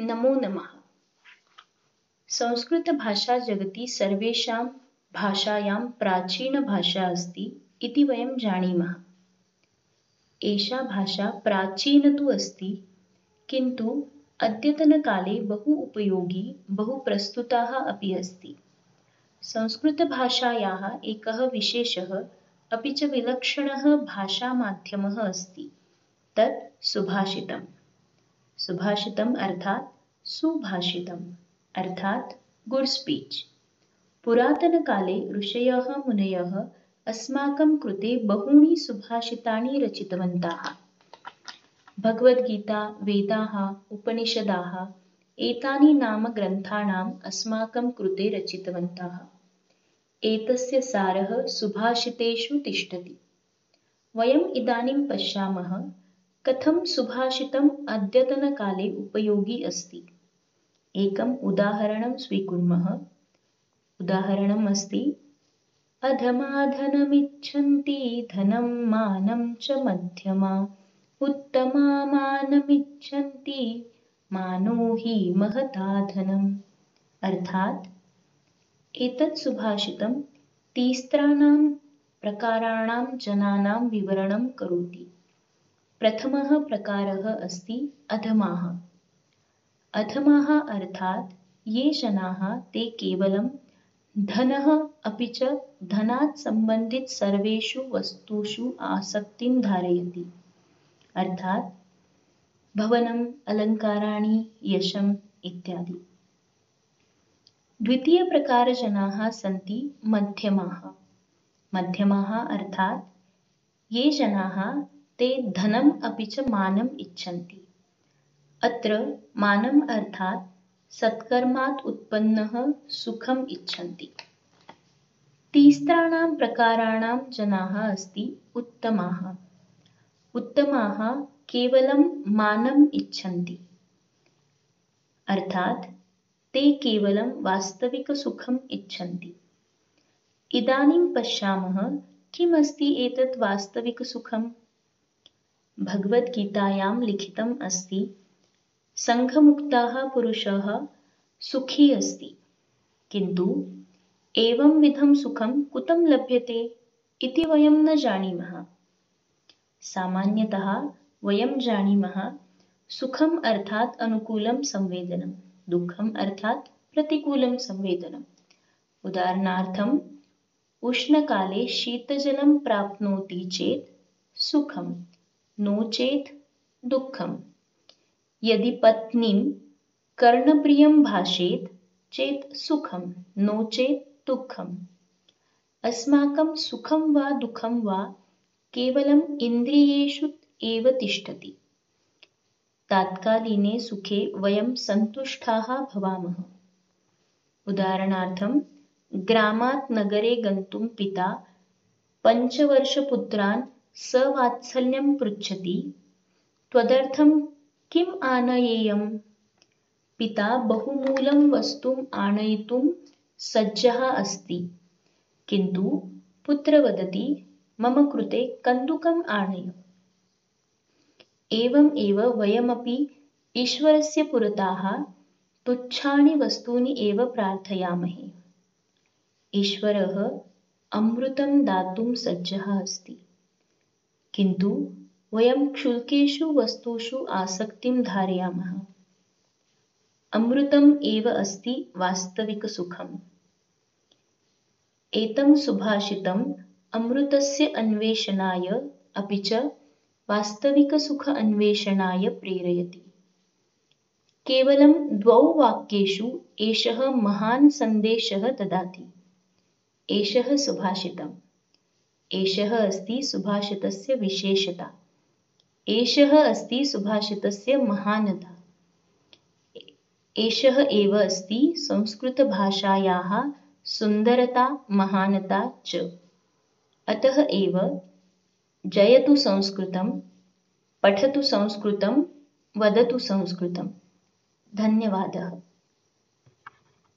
नमो नमः। संस्कृतभाषा जगति सर्वेषां भाषायां प्राचीनभाषा अस्ति इति वयं जानीमः। एषा भाषा प्राचीन तु अस्ति किन्तु अद्यतनकाले बहु उपयोगी बहु प्रस्तुताः अपि अस्ति। संस्कृतभाषायाः एकः विशेषः अपि च विलक्षणः भाषामाध्यमः अस्ति। तत् सुभाषितम् सुभाषितम् अर्थात् सुभाषितम्, अर्थात् गुड् स्पीच्। पुरातनकाले ऋषयः मुनयः अस्माकं बहूनि सुभाषितानि रचितवन्तः। भगवद्गीता, वेदाः, उपनिषदाः, एतानि नाम ग्रन्थाणाम् अस्माकं कृते रचितवन्तः। एतस्य सारः सुभाषितेषु तिष्ठति। वयम् इदानीं पश्यामः कथं सुभाषितम् अद्यतनकाले उपयोगी अस्ति? एकम् उदाहरणं स्वीकुर्मः। उदाहरणम् अस्ति अधमाधनमिच्छन्ति धनं मानं च मध्यमा उत्तमा मानमिच्छन्ति मानो हि महता धनम्। अर्थात् एतत् सुभाषितं तीस्राणां प्रकाराणां जनानां विवरणं करोति प्रथमः प्रकारः अस्ति अधमाः। अधमाः अर्थात् ये जनाः ते केवलं धनः अपि च धनात् सम्बन्धित सर्वेषु वस्तुषु आसक्तिं धारयति अर्थात् भवनम् अलङ्काराणि, यशम् इत्यादि। द्वितीयप्रकारजनाः सन्ति मध्यमाः। मध्यमाः अर्थात् ये जनाः ते धनम् अपि च मानम् इच्छन्ति। अत्र मानम् अर्थात् सत्कर्मात् उत्पन्नः सुखम् इच्छन्ति। तीस्राणां प्रकाराणां जनाः अस्ति उत्तमाः। उत्तमाः केवलं मानम् इच्छन्ति। अर्थात् ते केवलं वास्तविकसुखम् इच्छन्ति। इदानीं पश्यामः किमस्ति एतत् वास्तविकसुखं भगवद्गीतायां लिखितम् अस्ति। सङ्घमुक्ताः पुरुषः सुखी अस्ति। किन्तु एवं विधं सुखं कुतं लभ्यते इति वयं न जानीमः। सामान्यतः वयं जानीमः सुखम् अर्थात् अनुकूलं संवेदनम् दुःखम् अर्थात् प्रतिकूलं संवेदनम् उदाहरणार्थम् उष्णकाले शीतजलं प्राप्नोति चेत् सुखं नो चेत् दुःखम्। यदि पत्नीं कर्णप्रियं भाषेत चेत् सुखं नो चेत् दुःखम्। अस्माकं सुखं वा दुःखं वा केवलम् एव तिष्ठति। तात्कालीने सुखे वयं सन्तुष्टाः भवामः। उदाहरणार्थं, ग्रामात् नगरे गन्तुं पिता पञ्चवर्षपुत्रान् सवात्सल्यं पृच्छति। त्वदर्थं किम् आनयेयम्? पिता बहुमूलं वस्तुम् आनयितुं सज्जः अस्ति। किन्तु पुत्र वदति मम कृते कन्दुकम् आनय। एवम् एव वयमपि ईश्वरस्य पुरतः तुच्छानि वस्तूनि एव प्रार्थयामहे। ईश्वरः अमृतं दातुं सज्जः अस्ति किन्तु वयं क्षुल्केषु वस्तुषु आसक्तिं धारयामः। अमृतम् एव अस्ति वास्तविकसुखम्। एतं सुभाषितम् अमृतस्य अन्वेषणाय अपि च वास्तविकसुख अन्वेषणाय प्रेरयति। केवलं द्वौ वाक्येषु एषः महान् सन्देशः ददाति। एषः सुभाषितम्। एषः अस्ति सुभाषितस्य विशेषता। एषः अस्ति सुभाषितस्य महानता। एषः एव अस्ति संस्कृतभाषायाः सुन्दरता, महानता च। अतः एव जयतु संस्कृतं, पठतु संस्कृतं, वदतु संस्कृतं। धन्यवादः।